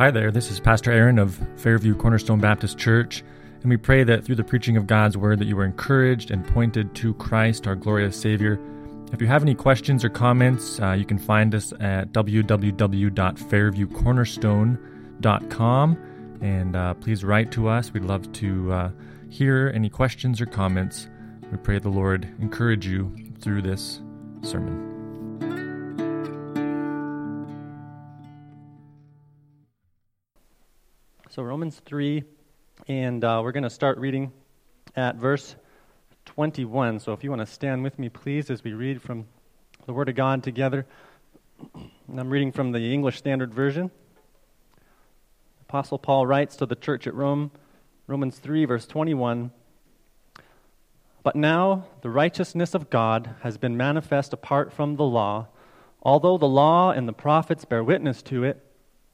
Hi there, this is Pastor Aaron of Fairview Cornerstone Baptist Church, and we pray that through the preaching of God's Word that you were encouraged and pointed to Christ, our glorious Savior. If you have any questions or comments, uh, you can find us at www.fairviewcornerstone.com, and uh, please write to us. We'd love to uh, hear any questions or comments. We pray the Lord encourage you through this sermon. So, Romans 3, and uh, we're going to start reading at verse 21. So, if you want to stand with me, please, as we read from the Word of God together. And I'm reading from the English Standard Version. Apostle Paul writes to the church at Rome, Romans 3, verse 21. But now the righteousness of God has been manifest apart from the law, although the law and the prophets bear witness to it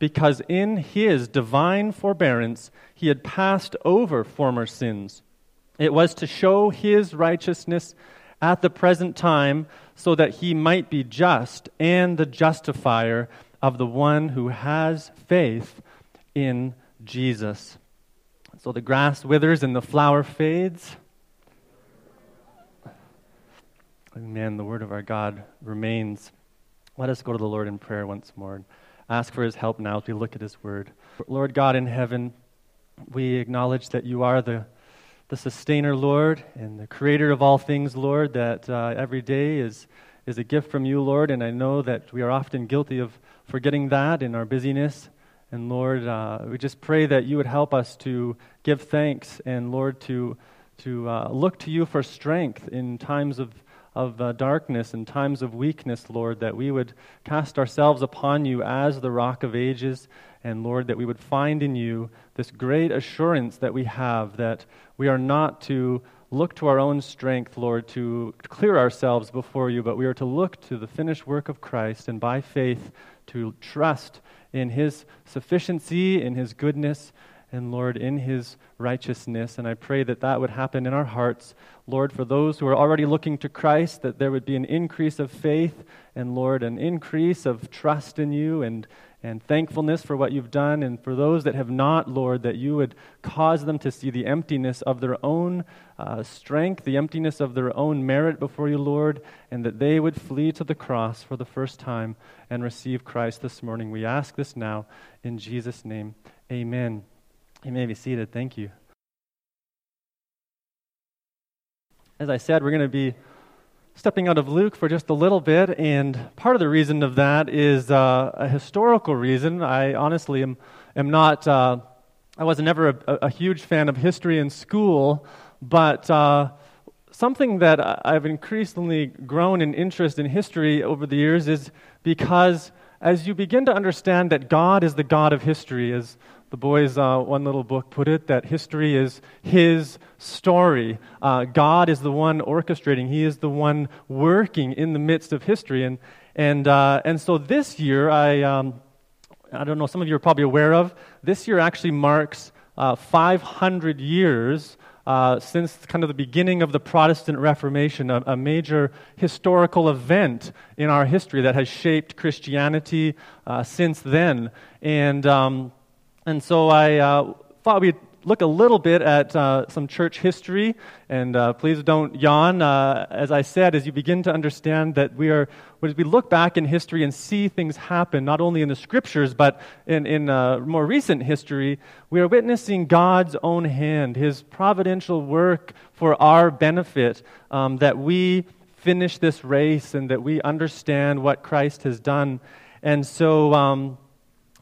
because in his divine forbearance he had passed over former sins. It was to show his righteousness at the present time so that he might be just and the justifier of the one who has faith in Jesus. So the grass withers and the flower fades. Amen. The word of our God remains. Let us go to the Lord in prayer once more ask for his help now as we look at his word. Lord God in heaven, we acknowledge that you are the, the sustainer, Lord, and the creator of all things, Lord, that uh, every day is, is a gift from you, Lord, and I know that we are often guilty of forgetting that in our busyness. And Lord, uh, we just pray that you would help us to give thanks and, Lord, to, to uh, look to you for strength in times of of uh, darkness and times of weakness, Lord, that we would cast ourselves upon you as the rock of ages, and Lord, that we would find in you this great assurance that we have that we are not to look to our own strength, Lord, to clear ourselves before you, but we are to look to the finished work of Christ and by faith to trust in his sufficiency, in his goodness, and Lord, in his righteousness. And I pray that that would happen in our hearts. Lord, for those who are already looking to Christ, that there would be an increase of faith, and Lord, an increase of trust in you and, and thankfulness for what you've done. And for those that have not, Lord, that you would cause them to see the emptiness of their own uh, strength, the emptiness of their own merit before you, Lord, and that they would flee to the cross for the first time and receive Christ this morning. We ask this now in Jesus' name. Amen. You may be seated. Thank you. As I said, we're going to be stepping out of Luke for just a little bit, and part of the reason of that is uh, a historical reason. I honestly am, am not, uh, I was never a, a, huge fan of history in school, but uh, something that I've increasingly grown in interest in history over the years is because as you begin to understand that God is the God of history, as the boys, uh, one little book put it, that history is his story. Uh, God is the one orchestrating, he is the one working in the midst of history. And, and, uh, and so this year, I, um, I don't know, some of you are probably aware of, this year actually marks uh, 500 years. Uh, since kind of the beginning of the Protestant Reformation, a, a, major historical event in our history that has shaped Christianity uh, since then. And um, and so I uh, thought we'd look a little bit at uh, some church history. And uh, please don't yawn. Uh, as I said, as you begin to understand that we are, as we look back in history and see things happen, not only in the scriptures, but in, in uh, more recent history, we are witnessing God's own hand, His providential work for our benefit, um, that we finish this race and that we understand what Christ has done. And so, um,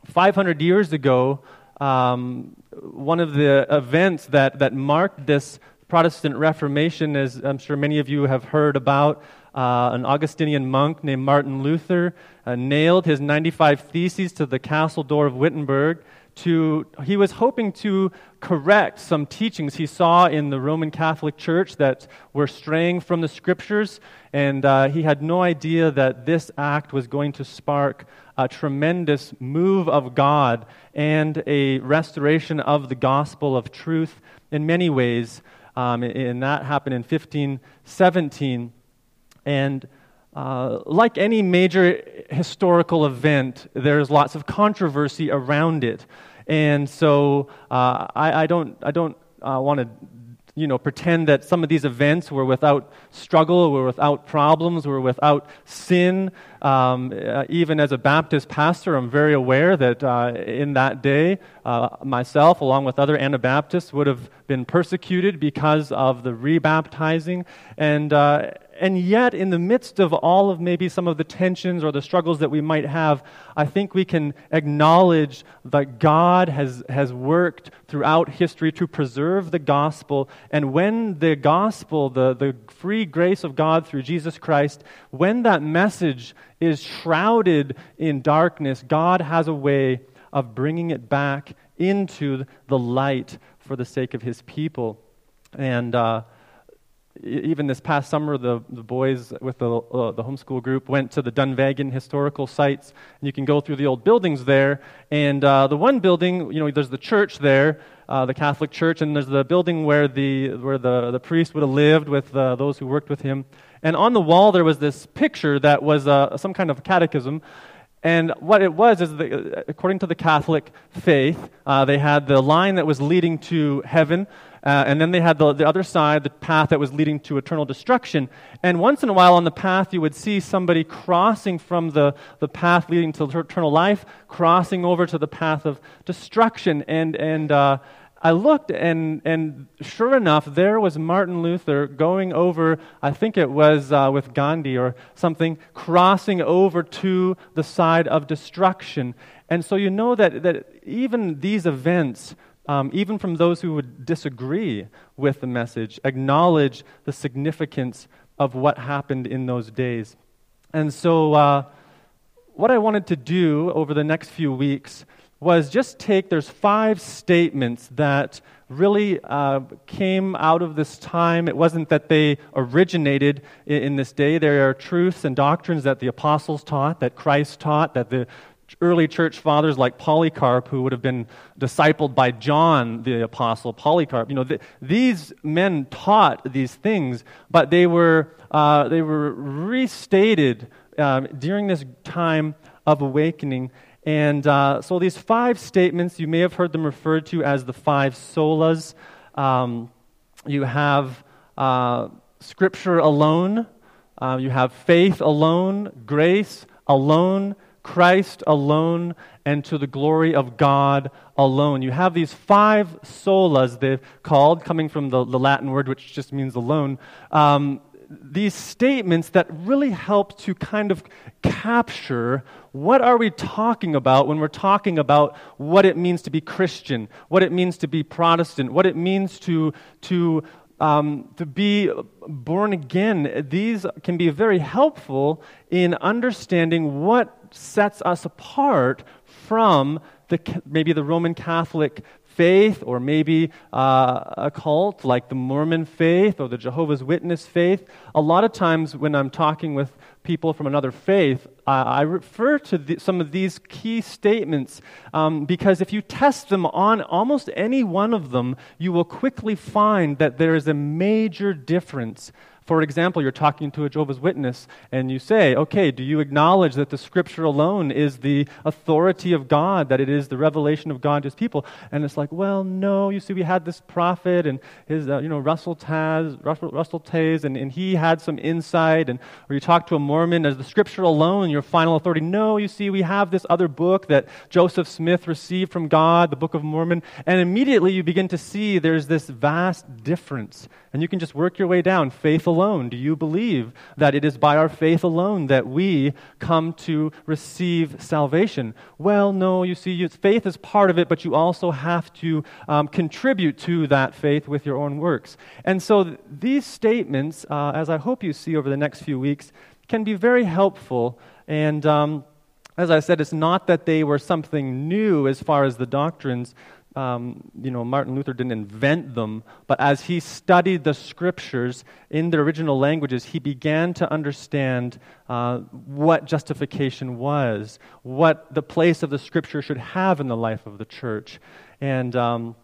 500 years ago, um, one of the events that, that marked this Protestant Reformation, as I'm sure many of you have heard about, uh, an Augustinian monk named Martin Luther uh, nailed his 95 Theses to the castle door of Wittenberg. To, he was hoping to correct some teachings he saw in the Roman Catholic Church that were straying from the scriptures, and uh, he had no idea that this act was going to spark a tremendous move of God and a restoration of the gospel of truth in many ways. Um, and that happened in 1517. And uh, like any major historical event, there's lots of controversy around it. And so uh, I, I, don't, I don't uh, want to you know, pretend that some of these events were without struggle, were without problems, were without sin. Um, uh, even as a Baptist pastor, I'm very aware that uh, in that day, uh, myself, along with other Anabaptists, would have been persecuted because of the rebaptizing. And uh, and yet, in the midst of all of maybe some of the tensions or the struggles that we might have, I think we can acknowledge that God has, has worked throughout history to preserve the gospel. And when the gospel, the, the free grace of God through Jesus Christ, when that message is shrouded in darkness, God has a way of bringing it back into the light for the sake of his people. And, uh, even this past summer, the, the boys with the, uh, the homeschool group went to the Dunvegan historical sites. And you can go through the old buildings there. And uh, the one building, you know, there's the church there, uh, the Catholic church, and there's the building where the, where the, the priest would have lived with uh, those who worked with him. And on the wall, there was this picture that was uh, some kind of catechism. And what it was is, the, according to the Catholic faith, uh, they had the line that was leading to heaven, uh, and then they had the, the other side, the path that was leading to eternal destruction. And once in a while on the path, you would see somebody crossing from the, the path leading to eternal life, crossing over to the path of destruction. And, and uh, I looked, and, and sure enough, there was Martin Luther going over, I think it was uh, with Gandhi or something, crossing over to the side of destruction. And so you know that, that even these events, um, even from those who would disagree with the message, acknowledge the significance of what happened in those days. And so, uh, what I wanted to do over the next few weeks was just take, there's five statements that really uh, came out of this time. It wasn't that they originated in, in, this day. There are truths and doctrines that the apostles taught, that Christ taught, that the early church fathers like Polycarp, who would have been discipled by John the apostle, Polycarp, you know, th- these men taught these things, but they were, uh, they were restated um, during this time of awakening. And uh, so these five statements, you may have heard them referred to as the five solas. Um, you have uh, Scripture alone, uh, you have faith alone, grace alone, Christ alone and to the glory of God alone. You have these five solas, they've called, coming from the, the Latin word which just means alone. Um, these statements that really help to kind of capture what are we talking about when we're talking about what it means to be Christian, what it means to be Protestant, what it means to, to um, to be born again, these can be very helpful in understanding what sets us apart from the, maybe the Roman Catholic faith, or maybe uh, a cult like the Mormon faith or the Jehovah's Witness faith. A lot of times when I'm talking with people from another faith, I refer to the, some of these key statements um, because if you test them on almost any one of them, you will quickly find that there is a major difference for example, you're talking to a Jehovah's Witness and you say, okay, do you acknowledge that the scripture alone is the authority of God, that it is the revelation of God to his people? And it's like, well, no, you see, we had this prophet and his, uh, you know, Russell Taz, Russell, Russell Taze, and, and he had some insight. And, or you talk to a Mormon, is the scripture alone your final authority? No, you see, we have this other book that Joseph Smith received from God, the Book of Mormon. And immediately you begin to see there's this vast difference. And you can just work your way down. Faith alone alone? Do you believe that it is by our faith alone that we come to receive salvation? Well, no, you see, faith is part of it, but you also have to um, contribute to that faith with your own works. And so th- these statements, uh, as I hope you see over the next few weeks, can be very helpful. And um, as I said, it's not that they were something new as far as the doctrines, um, you know, Martin Luther didn't invent them, but as he studied the scriptures in the original languages, he began to understand uh, what justification was, what the place of the scripture should have in the life of the church. And um,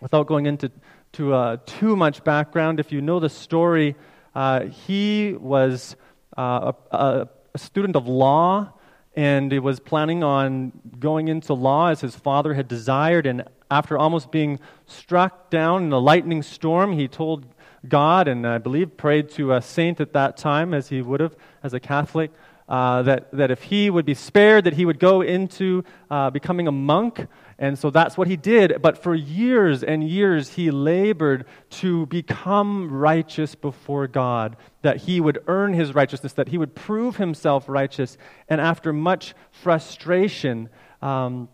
without going into to, uh, too much background, if you know the story, uh, he was uh, a, a student of law and he was planning on going into law as his father had desired. And after almost being struck down in a lightning storm, he told God, and I believe prayed to a saint at that time, as he would have as a Catholic, uh, that, that if he would be spared, that he would go into uh, becoming a monk. And so that's what he did. But for years and years, he labored to become righteous before God, that he would earn his righteousness, that he would prove himself righteous. And after much frustration, um,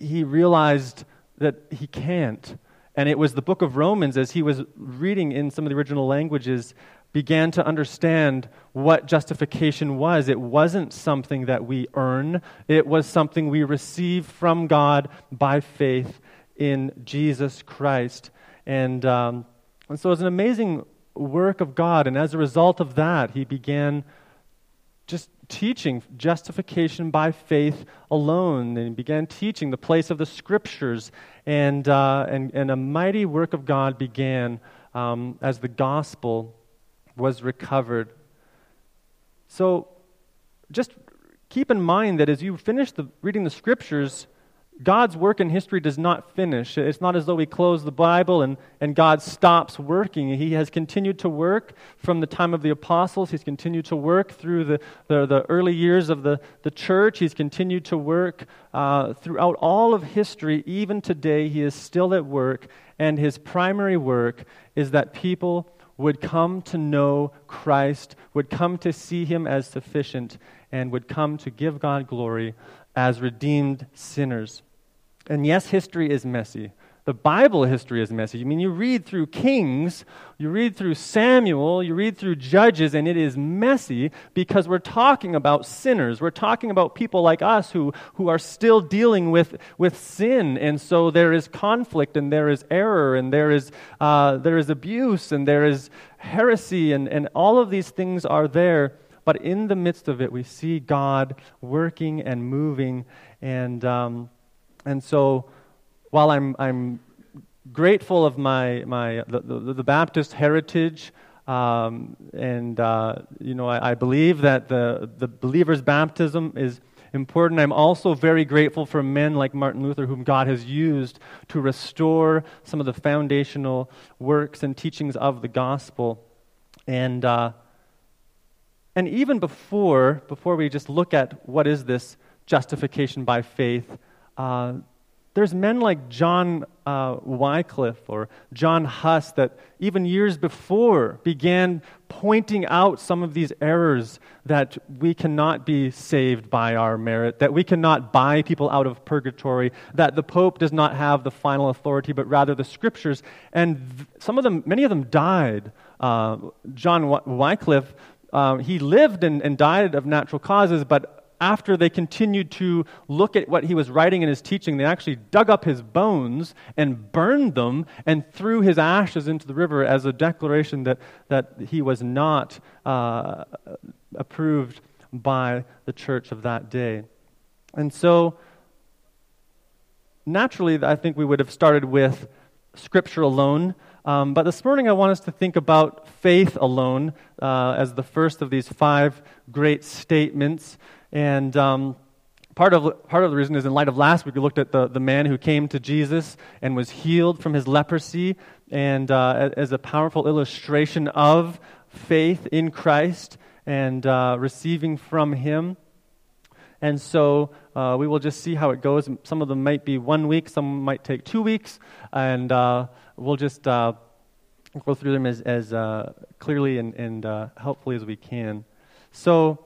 he realized that he can't. And it was the book of Romans, as he was reading in some of the original languages, began to understand what justification was. It wasn't something that we earn, it was something we receive from God by faith in Jesus Christ. And, um, and so it was an amazing work of God. And as a result of that, he began just teaching justification by faith alone. And he began teaching the place of the scriptures. And, uh, and, and a mighty work of God began um, as the gospel was recovered. So just keep in mind that as you finish the, reading the scriptures, God's work in history does not finish. It's not as though we close the Bible and, and God stops working. He has continued to work from the time of the apostles. He's continued to work through the, the, the early years of the, the church. He's continued to work uh, throughout all of history. Even today, He is still at work. And His primary work is that people would come to know Christ, would come to see Him as sufficient, and would come to give God glory as redeemed sinners. And yes, history is messy. The Bible history is messy. I mean, you read through Kings, you read through Samuel, you read through Judges, and it is messy because we're talking about sinners. We're talking about people like us who, who are still dealing with, with sin. And so there is conflict, and there is error, and there is, uh, there is abuse, and there is heresy, and, and all of these things are there. But in the midst of it, we see God working and moving. And. Um, and so while I'm, I'm grateful of my, my, the, the, the Baptist heritage, um, and uh, you know, I, I, believe that the, the believer's baptism is important. I'm also very grateful for men like Martin Luther, whom God has used to restore some of the foundational works and teachings of the gospel. And, uh, and even before, before we just look at what is this justification by faith, uh, there's men like John uh, Wycliffe or John Huss that even years before began pointing out some of these errors that we cannot be saved by our merit, that we cannot buy people out of purgatory, that the Pope does not have the final authority, but rather the Scriptures. And some of them, many of them died. Uh, John Wycliffe, uh, he lived and, and died of natural causes, but after they continued to look at what he was writing in his teaching, they actually dug up his bones and burned them and threw his ashes into the river as a declaration that, that he was not uh, approved by the church of that day. And so, naturally, I think we would have started with Scripture alone. Um, but this morning, I want us to think about faith alone uh, as the first of these five great statements. And um, part, of, part of the reason is in light of last week, we looked at the, the man who came to Jesus and was healed from his leprosy, and uh, as a powerful illustration of faith in Christ and uh, receiving from him. And so uh, we will just see how it goes. Some of them might be one week, some might take two weeks, and uh, we'll just uh, go through them as, as uh, clearly and, and uh, helpfully as we can. So,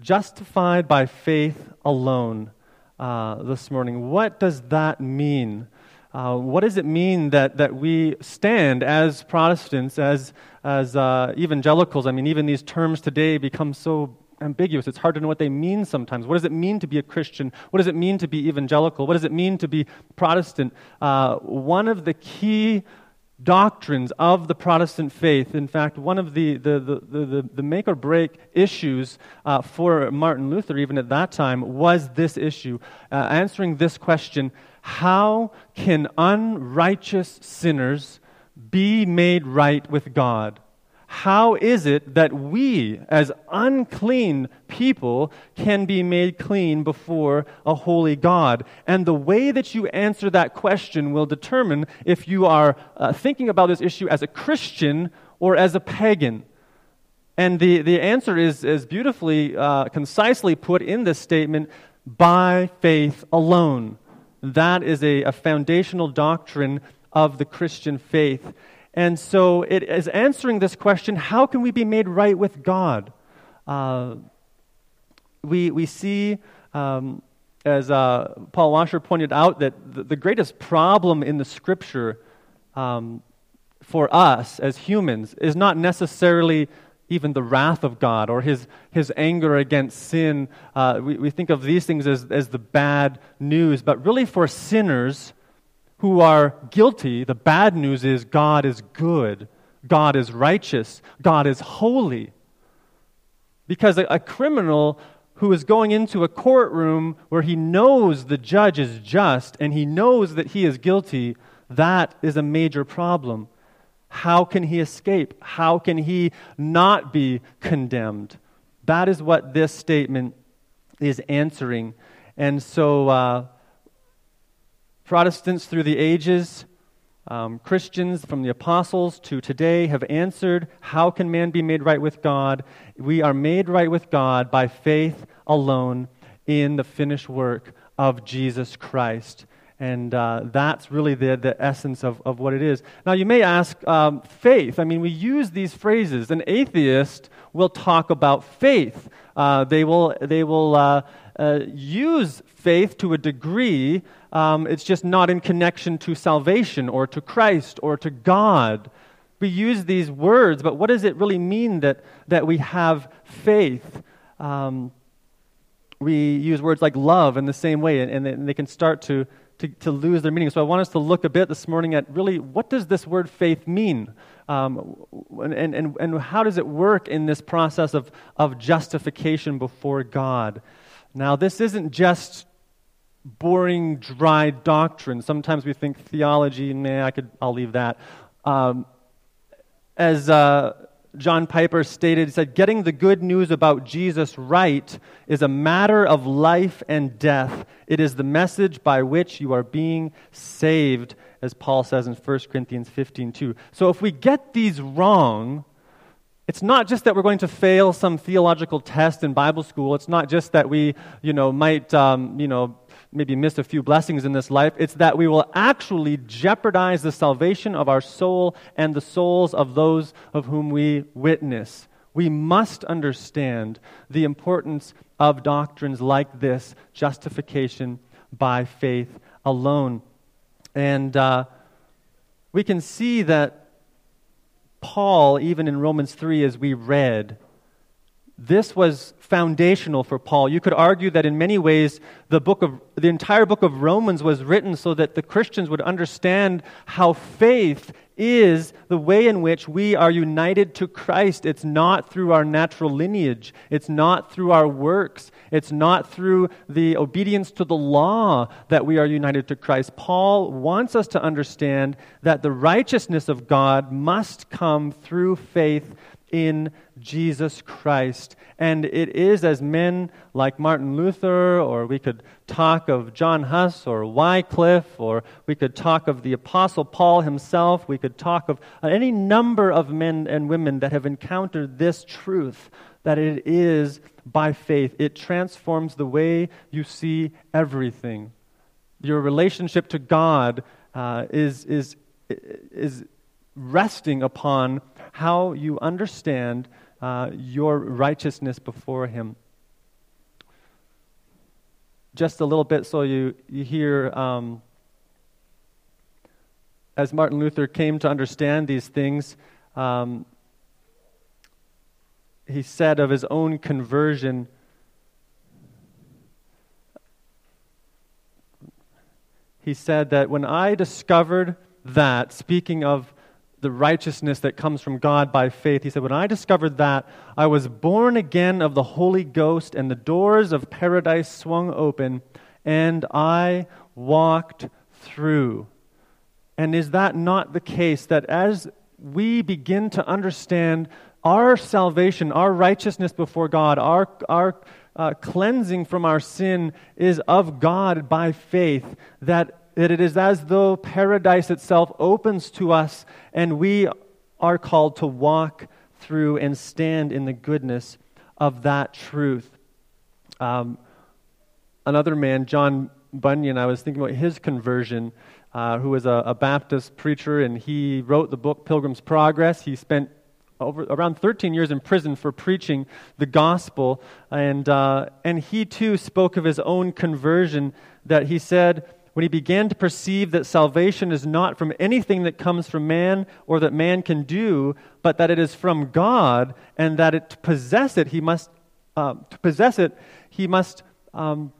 justified by faith alone uh, this morning. What does that mean? Uh, what does it mean that, that we stand as Protestants, as, as uh, evangelicals? I mean, even these terms today become so ambiguous. It's hard to know what they mean sometimes. What does it mean to be a Christian? What does it mean to be evangelical? What does it mean to be Protestant? Uh, one of the key doctrines of the Protestant faith. In fact, one of the, the, the, the, the make or break issues uh, for Martin Luther, even at that time, was this issue uh, answering this question How can unrighteous sinners be made right with God? How is it that we, as unclean people, can be made clean before a holy God? And the way that you answer that question will determine if you are uh, thinking about this issue as a Christian or as a pagan. And the, the answer is, is beautifully, uh, concisely put in this statement by faith alone. That is a, a foundational doctrine of the Christian faith. And so it is answering this question how can we be made right with God? Uh, we, we see, um, as uh, Paul Washer pointed out, that the, the, greatest problem in the scripture um, for us as humans is not necessarily even the wrath of God or his, his anger against sin. Uh, we, we think of these things as, as the bad news, but really for sinners, who are guilty, the bad news is God is good, God is righteous, God is holy. Because a, a, criminal who is going into a courtroom where he knows the judge is just and he knows that he is guilty, that is a major problem. How can he escape? How can he not be condemned? That is what this statement is answering. And so, uh, Protestants through the ages, um, Christians from the apostles to today have answered how can man be made right with God? We are made right with God by faith alone in the finished work of Jesus Christ. And uh, that's really the, the essence of, of what it is. Now, you may ask, um, faith. I mean, we use these phrases. An atheist will talk about faith. Uh, they will, they will uh, uh use faith to a degree um, it's just not in connection to salvation or to Christ or to God. We use these words, but what does it really mean that, that we have faith? Um, we use words like love in the same way, and, and they can start to, to, to, lose their meaning. So I want us to look a bit this morning at really what does this word faith mean? Um, and, and, and how does it work in this process of, of justification before God? Now, this isn't just boring, dry doctrine. Sometimes we think theology, nah, I could, I'll leave that. Um, as uh, John Piper stated, he said, Getting the good news about Jesus right is a matter of life and death. It is the message by which you are being saved, as Paul says in 1 Corinthians 15 2. So if we get these wrong, it's not just that we're going to fail some theological test in Bible school. It's not just that we, you know, might, um, you know, maybe miss a few blessings in this life. It's that we will actually jeopardize the salvation of our soul and the souls of those of whom we witness. We must understand the importance of doctrines like this justification by faith alone. And uh, we can see that Paul, even in Romans 3, as we read, this was foundational for Paul. You could argue that in many ways the book of the entire book of Romans was written so that the Christians would understand how faith is the way in which we are united to Christ. It's not through our natural lineage. It's not through our works. It's not through the obedience to the law that we are united to Christ. Paul wants us to understand that the righteousness of God must come through faith in Jesus Christ. And it is as men like Martin Luther, or we could talk of John Huss or Wycliffe, or we could talk of the Apostle Paul himself, we could talk of any number of men and women that have encountered this truth that it is by faith. It transforms the way you see everything. Your relationship to God uh, is, is, is resting upon how you understand uh, your righteousness before Him. Just a little bit so you, you hear, um, as Martin Luther came to understand these things, um, he said of his own conversion, he said that when I discovered that, speaking of the righteousness that comes from God by faith, he said, When I discovered that, I was born again of the Holy Ghost, and the doors of paradise swung open, and I walked through. And is that not the case that as we begin to understand our salvation, our righteousness before God, our, our uh, cleansing from our sin is of God by faith, that, that it is as though paradise itself opens to us and we are called to walk through and stand in the goodness of that truth. Um, another man, John Bunyan, I was thinking about his conversion, uh, who was a, a Baptist preacher, and he wrote the book Pilgrim's Progress. He spent over around 13 years in prison for preaching the gospel. And, uh, and he too spoke of his own conversion, that he said, when he began to perceive that salvation is not from anything that comes from man or that man can do, but that it is from God, and that it, to possess it, he must, uh, to possess it, he must um,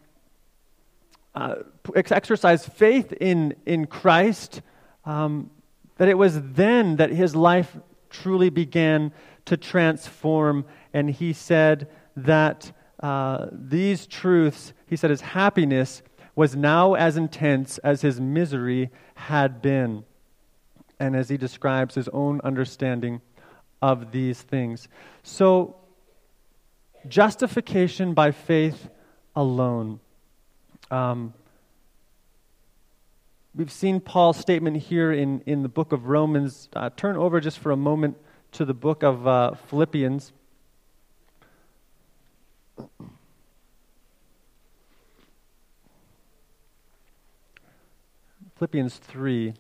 uh, exercise faith in, in Christ, um, that it was then that his life truly began to transform. And he said that uh, these truths, he said his happiness was now as intense as his misery had been. And as he describes his own understanding of these things. So, justification by faith alone. Um, We've seen Paul's statement here in, in the book of Romans. Uh, turn over just for a moment to the book of uh, Philippians. Philippians 3.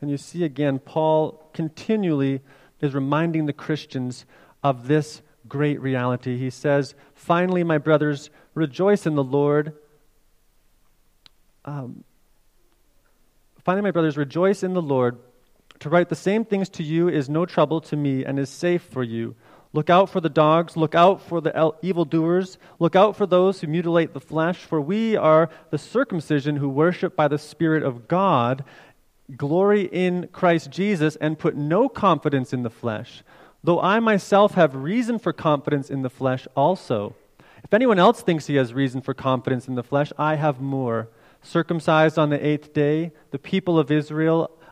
And you see again, Paul continually is reminding the Christians of this great reality. He says, Finally, my brothers, rejoice in the Lord. Um, finally, my brothers, rejoice in the Lord. To write the same things to you is no trouble to me and is safe for you. Look out for the dogs, look out for the evildoers, look out for those who mutilate the flesh, for we are the circumcision who worship by the Spirit of God, glory in Christ Jesus, and put no confidence in the flesh, though I myself have reason for confidence in the flesh also. If anyone else thinks he has reason for confidence in the flesh, I have more. Circumcised on the eighth day, the people of Israel,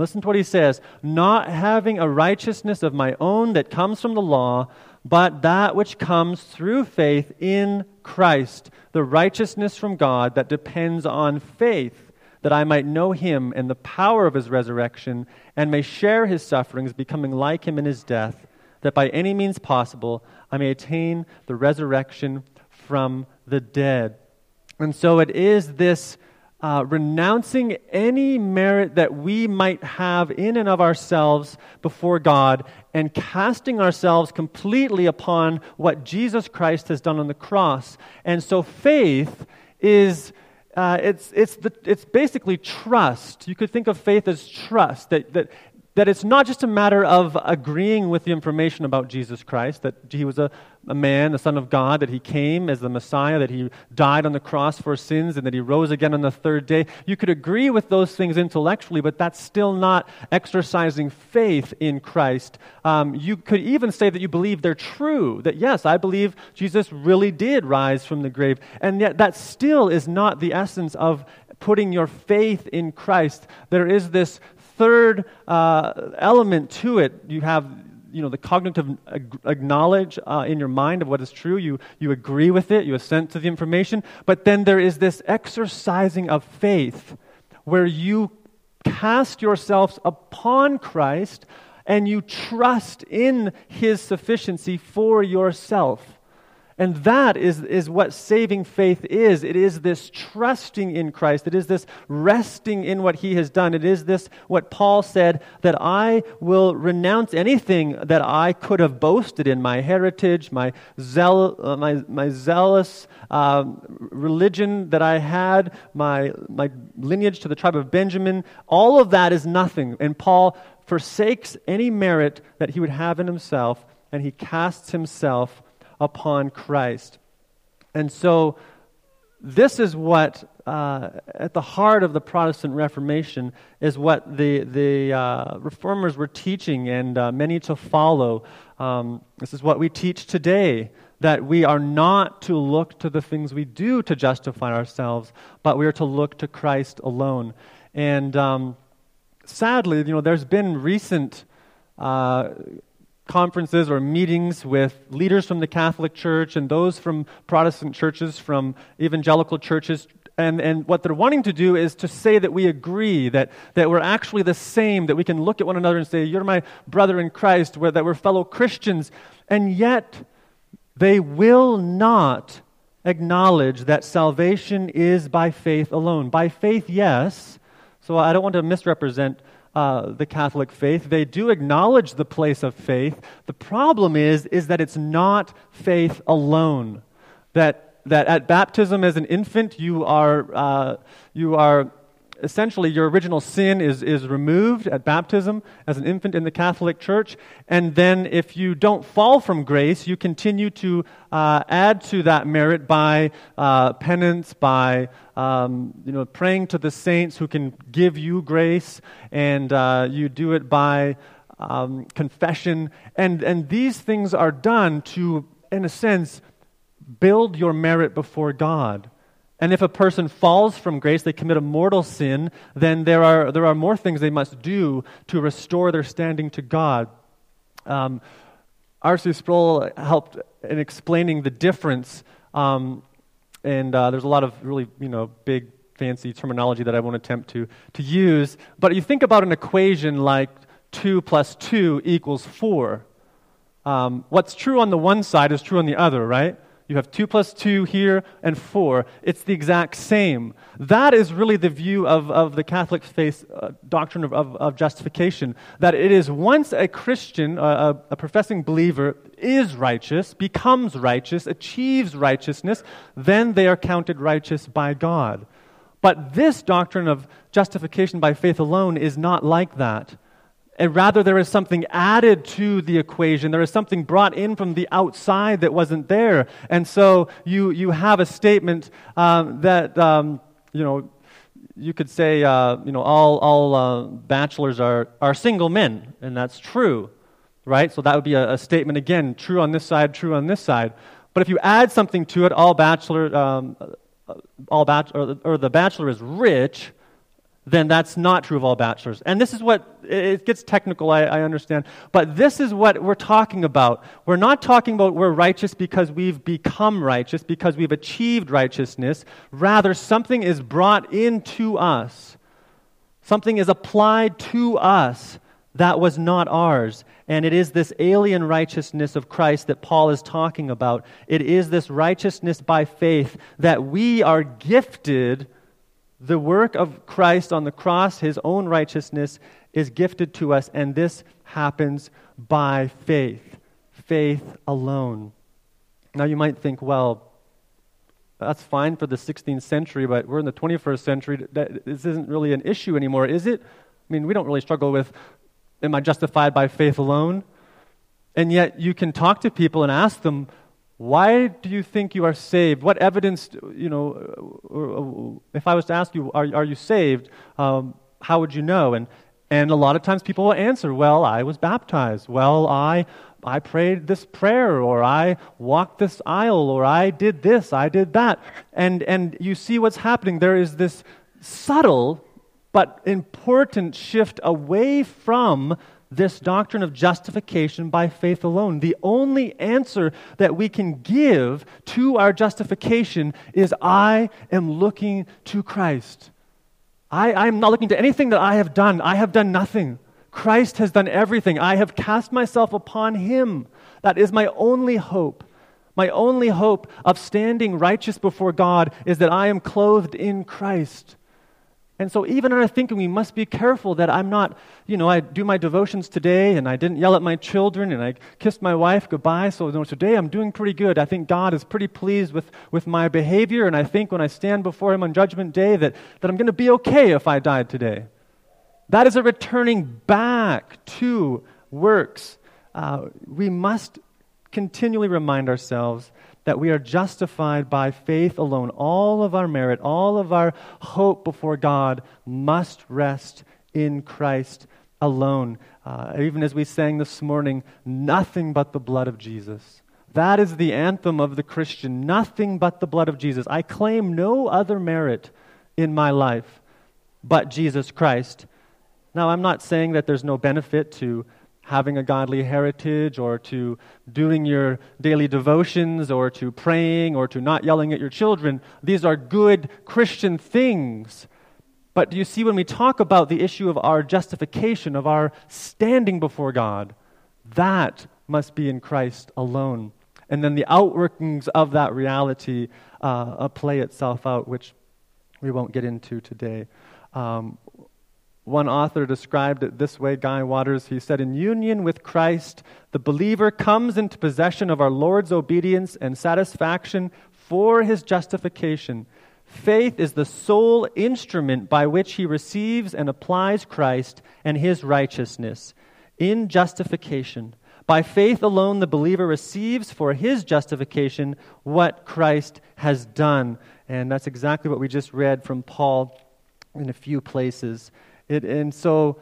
Listen to what he says not having a righteousness of my own that comes from the law, but that which comes through faith in Christ, the righteousness from God that depends on faith, that I might know him and the power of his resurrection and may share his sufferings, becoming like him in his death that by any means possible I may attain the resurrection from the dead. And so it is this uh, renouncing any merit that we might have in and of ourselves before God and casting ourselves completely upon what Jesus Christ has done on the cross. And so faith is. Uh, it's, it's, the, it's basically trust. You could think of faith as trust, that, that that it's not just a matter of agreeing with the information about Jesus Christ, that he was a, a man, the Son of God, that he came as the Messiah, that he died on the cross for sins, and that he rose again on the third day. You could agree with those things intellectually, but that's still not exercising faith in Christ. Um, you could even say that you believe they're true, that yes, I believe Jesus really did rise from the grave, and yet that still is not the essence of putting your faith in Christ. There is this third uh, element to it. You have you know, the cognitive acknowledge uh, in your mind of what is true. You, you agree with it, you assent to the information. But then there is this exercising of faith where you cast yourselves upon Christ and you trust in his sufficiency for yourself. And that is, is what saving faith is. It is this trusting in Christ. It is this resting in what He has done. It is this, what Paul said, that I will renounce anything that I could have boasted in my heritage, my, zeal, uh, my, my zealous um, religion that I had, my, my lineage to the tribe of Benjamin. All of that is nothing. And Paul forsakes any merit that he would have in himself, and he casts himself upon Christ. And so, this is what, uh, at the heart of the Protestant Reformation, is what the, the uh, reformers were teaching and uh, many to follow. Um, this is what we teach today that we are not to look to the things we do to justify ourselves, but we are to look to Christ alone. And um, sadly, you know, there's been recent uh, conferences or meetings with leaders from the Catholic Church and those from Protestant churches, from evangelical churches. And, and what they're wanting to do is to say that we agree, that, that we're actually the same, that we can look at one another and say, You're my brother in Christ, that we're fellow Christians. And yet, they will not acknowledge that salvation is by faith alone. By faith, yes. So I don't want to misrepresent uh, the Catholic faith. They do acknowledge the place of faith. The problem is, is that it's not faith alone. That, that at baptism as an infant, you are, uh, you are essentially your original sin is, is removed at baptism as an infant in the Catholic Church. And then if you don't fall from grace, you continue to uh, add to that merit by uh, penance, by um, you know, praying to the saints who can give you grace, and uh, you do it by um, confession. And, and these things are done to, in a sense, build your merit before God. And if a person falls from grace, they commit a mortal sin, then there are, there are more things they must do to restore their standing to God. Um, R.C. Sproul helped in explaining the difference, um, and uh, there's a lot of really, you know, big, fancy terminology that I won't attempt to, to use. But you think about an equation like 2 plus 2 equals 4. Um, what's true on the one side is true on the other, right? You have 2 plus 2 here and 4. It's the exact same. That is really the view of, of the Catholic faith uh, doctrine of, of, of, justification. That it is once a Christian, uh, a, a professing believer, is righteous, becomes righteous, achieves righteousness, then they are counted righteous by God. But this doctrine of justification by faith alone is not like that and rather there is something added to the equation. There is something brought in from the outside that wasn't there. And so you, you have a statement um, that, um, you know, you could say, uh, you know, all, all uh, bachelors are, are single men, and that's true, right? So that would be a, a, statement, again, true on this side, true on this side. But if you add something to it, all bachelor, um, uh, all bachelor, or the bachelor is rich, then that's not true of all bachelors. And this is what, it gets technical, I, I, understand, but this is what we're talking about. We're not talking about we're righteous because we've become righteous, because we've achieved righteousness. Rather, something is brought into us, something is applied to us that was not ours. And it is this alien righteousness of Christ that Paul is talking about. It is this righteousness by faith that we are gifted the work of Christ on the cross, his own righteousness, is gifted to us, and this happens by faith. Faith alone. Now you might think, well, that's fine for the 16th century, but we're in the 21st century. This isn't really an issue anymore, is it? I mean, we don't really struggle with, am I justified by faith alone? And yet you can talk to people and ask them, why do you think you are saved? What evidence, you know, if I was to ask you, are, are you saved? Um, how would you know? And, and a lot of times people will answer, well, I was baptized. Well, I, I prayed this prayer, or I walked this aisle, or I did this, I did that. And, and you see what's happening. There is this subtle but important shift away from this doctrine of justification by faith alone. The only answer that we can give to our justification is I am looking to Christ. I, am not looking to anything that I have done. I have done nothing. Christ has done everything. I have cast myself upon Him. That is my only hope. My only hope of standing righteous before God is that I am clothed in Christ. And so, even in our thinking, we must be careful that I'm not, you know, I do my devotions today and I didn't yell at my children and I kissed my wife goodbye. So, you know, today I'm doing pretty good. I think God is pretty pleased with, with my behavior. And I think when I stand before Him on Judgment Day that, that I'm going to be okay if I died today. That is a returning back to works. Uh, we must continually remind ourselves that we are justified by faith alone. All of our merit, all of our hope before God must rest in Christ alone. Uh, even as we sang this morning, nothing but the blood of Jesus. That is the anthem of the Christian. Nothing but the blood of Jesus. I claim no other merit in my life but Jesus Christ. Now, I'm not saying that there's no benefit to having a godly heritage or to doing your daily devotions or to praying or to not yelling at your children. These are good Christian things. But do you see when we talk about the issue of our justification, of our standing before God, that must be in Christ alone. And then the outworkings of that reality uh, play itself out, which we won't get into today. Um, one author described it this way, Guy Waters. He said, In union with Christ, the believer comes into possession of our Lord's obedience and satisfaction for his justification. Faith is the sole instrument by which he receives and applies Christ and his righteousness. In justification, by faith alone, the believer receives for his justification what Christ has done. And that's exactly what we just read from Paul in a few places. It, and so,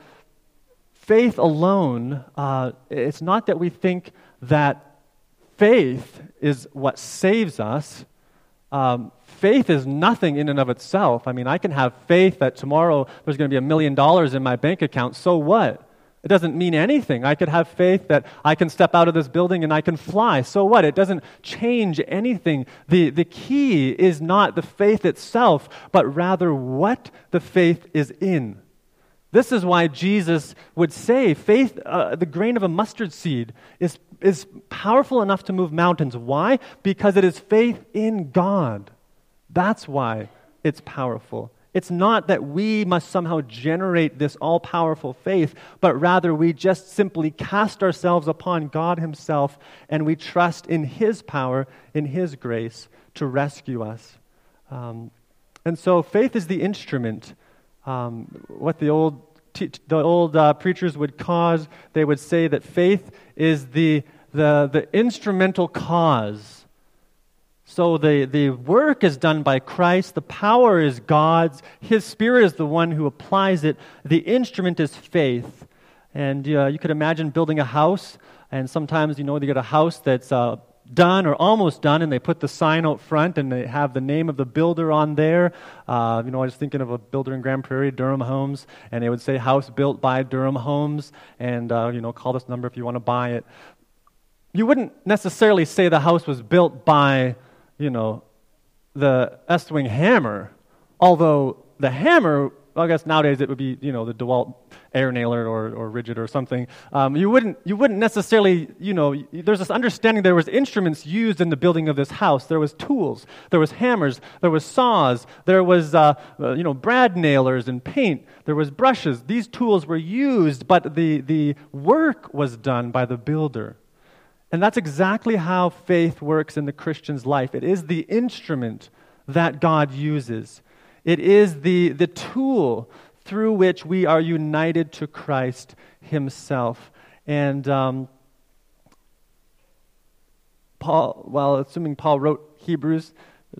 faith alone, uh, it's not that we think that faith is what saves us. Um, faith is nothing in and of itself. I mean, I can have faith that tomorrow there's going to be a million dollars in my bank account. So what? It doesn't mean anything. I could have faith that I can step out of this building and I can fly. So what? It doesn't change anything. The, the key is not the faith itself, but rather what the faith is in. This is why Jesus would say faith, uh, the grain of a mustard seed, is, is powerful enough to move mountains. Why? Because it is faith in God. That's why it's powerful. It's not that we must somehow generate this all powerful faith, but rather we just simply cast ourselves upon God Himself and we trust in His power, in His grace to rescue us. Um, and so faith is the instrument um, what the old, the old uh, preachers would cause, they would say that faith is the, the, the instrumental cause. So the, the work is done by Christ, the power is God's, His Spirit is the one who applies it, the instrument is faith. And uh, you could imagine building a house, and sometimes, you know, you get a house that's uh, done or almost done, and they put the sign out front and they have the name of the builder on there. Uh, you know, I was thinking of a builder in Grand Prairie, Durham Homes, and they would say house built by Durham Homes, and, uh, you know, call this number if you want to buy it. You wouldn't necessarily say the house was built by, you know, the Estwing hammer, although the hammer well, I guess nowadays it would be, you know, the DeWalt air nailer or, or Ridgid or something. Um, you, wouldn't, you wouldn't necessarily, you know, there's this understanding there was instruments used in the building of this house. There was tools, there was hammers, there was saws, there was, uh, uh, you know, brad nailers and paint, there was brushes. These tools were used, but the, the work was done by the builder. And that's exactly how faith works in the Christian's life. It is the instrument that God uses. It is the, the tool through which we are united to Christ Himself. And um, Paul, well, assuming Paul wrote Hebrews,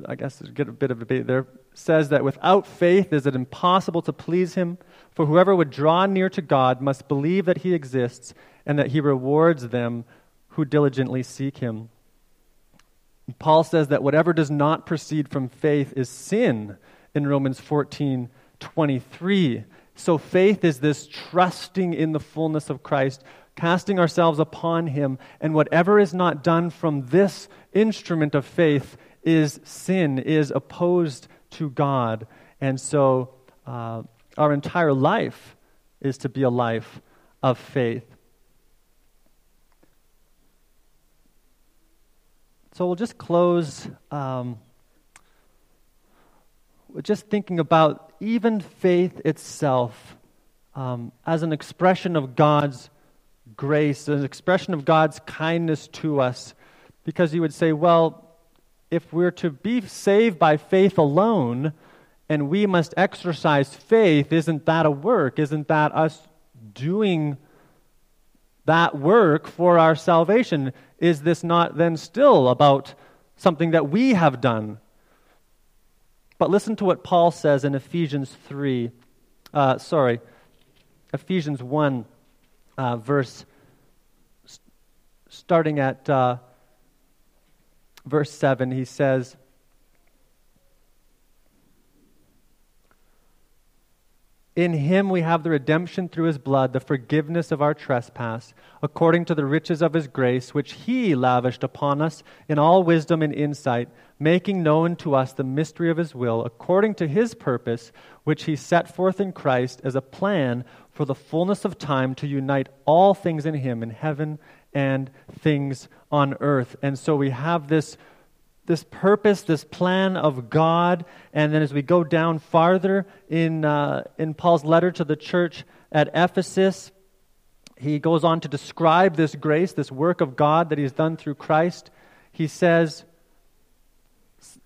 I guess get a bit of debate there, says that without faith is it impossible to please Him. For whoever would draw near to God must believe that He exists and that He rewards them who diligently seek Him. Paul says that whatever does not proceed from faith is sin in Romans 14 23. So faith is this trusting in the fullness of Christ, casting ourselves upon Him, and whatever is not done from this instrument of faith is sin, is opposed to God. And so uh, our entire life is to be a life of faith. So we'll just close um, just thinking about even faith itself um, as an expression of God's grace, an expression of God's kindness to us. Because you would say, well, if we're to be saved by faith alone, and we must exercise faith, isn't that a work? Isn't that us doing that work for our salvation? Is this not then still about something that we have done? But listen to what Paul says in Ephesians 3, uh, sorry, Ephesians 1, uh, verse, starting at uh, verse 7. He says, In him we have the redemption through his blood, the forgiveness of our trespass, according to the riches of his grace, which he lavished upon us in all wisdom and insight, making known to us the mystery of his will, according to his purpose, which he set forth in Christ as a plan for the fullness of time to unite all things in him in heaven and things on earth. And so we have this this purpose, this plan of God. And then as we go down farther in, uh, in Paul's letter to the church at Ephesus, he goes on to describe this grace, this work of God that he's done through Christ. He says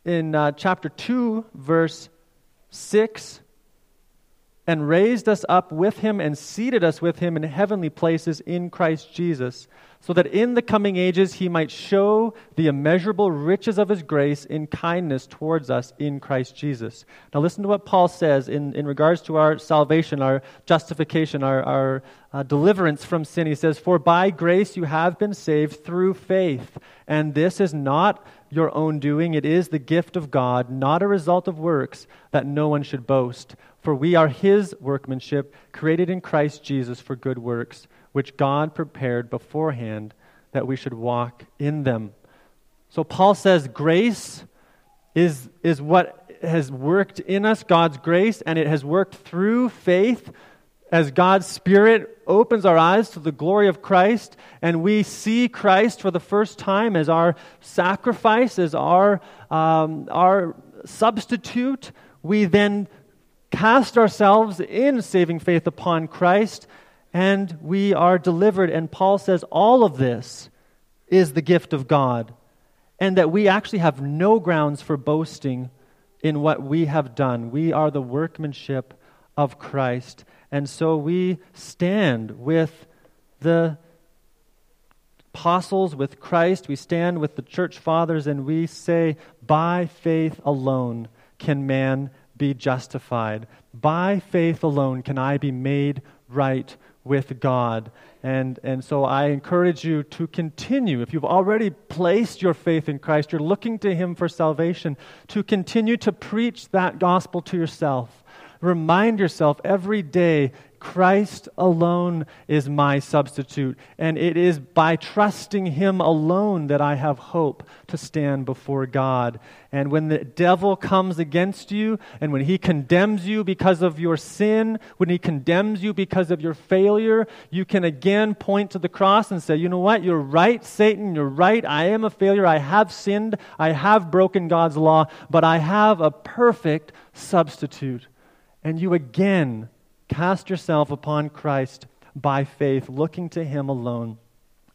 in uh, chapter 2, verse 6 and raised us up with him and seated us with him in heavenly places in Christ Jesus so that in the coming ages he might show the immeasurable riches of his grace in kindness towards us in Christ Jesus. Now, listen to what Paul says in, in regards to our salvation, our justification, our, our uh, deliverance from sin. He says, For by grace you have been saved through faith, and this is not your own doing, it is the gift of God, not a result of works, that no one should boast. For we are his workmanship, created in Christ Jesus for good works which God prepared beforehand that we should walk in them. So Paul says grace is, is what has worked in us, God's grace, and it has worked through faith as God's Spirit opens our eyes to the glory of Christ and we see Christ for the first time as our sacrifice, as our, um, our substitute, we then cast ourselves in saving faith upon Christ and we are delivered. And Paul says all of this is the gift of God, and that we actually have no grounds for boasting in what we have done. We are the workmanship of Christ. And so we stand with the apostles, with Christ, we stand with the church fathers, and we say, by faith alone can man be justified. By faith alone can I be made right with God. And, and so I encourage you to continue. If you've already placed your faith in Christ, you're looking to Him for salvation, to continue to preach that gospel to yourself. Remind yourself every day Christ alone is my substitute. And it is by trusting Him alone that I have hope to stand before God. And when the devil comes against you, and when he condemns you because of your sin, when he condemns you because of your failure, you can again point to the cross and say, You know what? You're right, Satan. You're right. I am a failure. I have sinned. I have broken God's law, but I have a perfect substitute. And you again Cast yourself upon Christ by faith, looking to Him alone,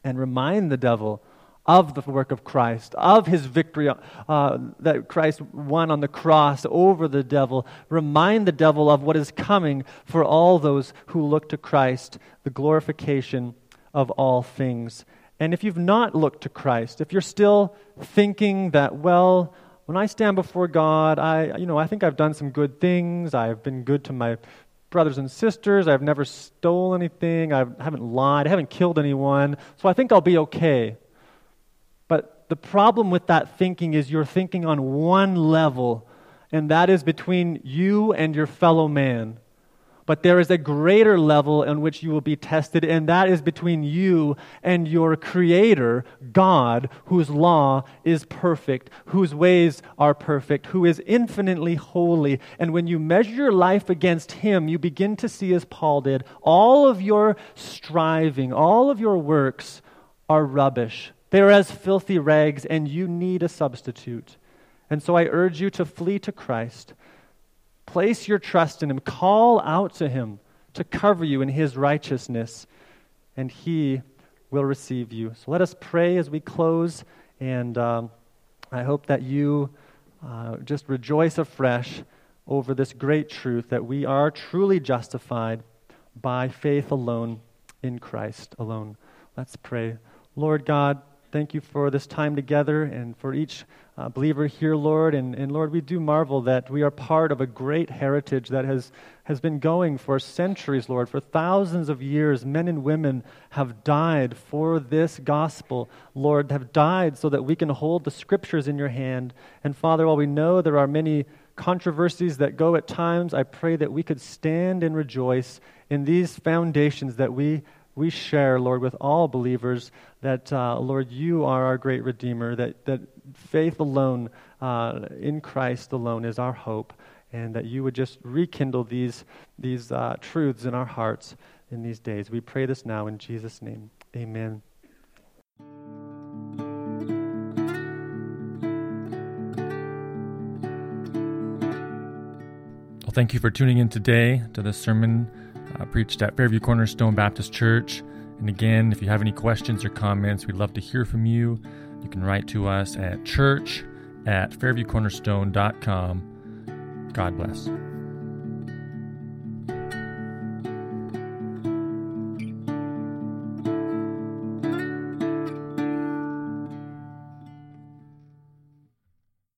and remind the devil of the work of Christ, of his victory uh, that Christ won on the cross over the devil. Remind the devil of what is coming for all those who look to Christ, the glorification of all things. And if you've not looked to Christ, if you're still thinking that, well, when I stand before God, I, you know, I think I've done some good things. I've been good to my brothers and sisters. I've never stole anything. I haven't lied. I haven't killed anyone. So I think I'll be okay. But the problem with that thinking is you're thinking on one level and that is between you and your fellow man. But there is a greater level in which you will be tested, and that is between you and your Creator, God, whose law is perfect, whose ways are perfect, who is infinitely holy. And when you measure your life against Him, you begin to see, as Paul did, all of your striving, all of your works are rubbish. They are as filthy rags, and you need a substitute. And so I urge you to flee to Christ Place your trust in Him. Call out to Him to cover you in His righteousness, and He will receive you. So let us pray as we close, and um, I hope that you uh, just rejoice afresh over this great truth that we are truly justified by faith alone in Christ alone. Let's pray. Lord God, thank you for this time together and for each uh, believer here, Lord. And, and Lord, we do marvel that we are part of a great heritage that has, has been going for centuries, Lord. For thousands of years, men and women have died for this gospel, Lord, have died so that we can hold the scriptures in your hand. And Father, while we know there are many controversies that go at times, I pray that we could stand and rejoice in these foundations that we we share, Lord, with all believers that, uh, Lord, you are our great Redeemer, that, that faith alone uh, in Christ alone is our hope, and that you would just rekindle these, these uh, truths in our hearts in these days. We pray this now in Jesus' name. Amen. Well, thank you for tuning in today to the sermon uh, preached at Fairview Cornerstone Baptist Church. And again, if you have any questions or comments, we'd love to hear from you. You can write to us at church at fairviewcornerstone.com. God bless.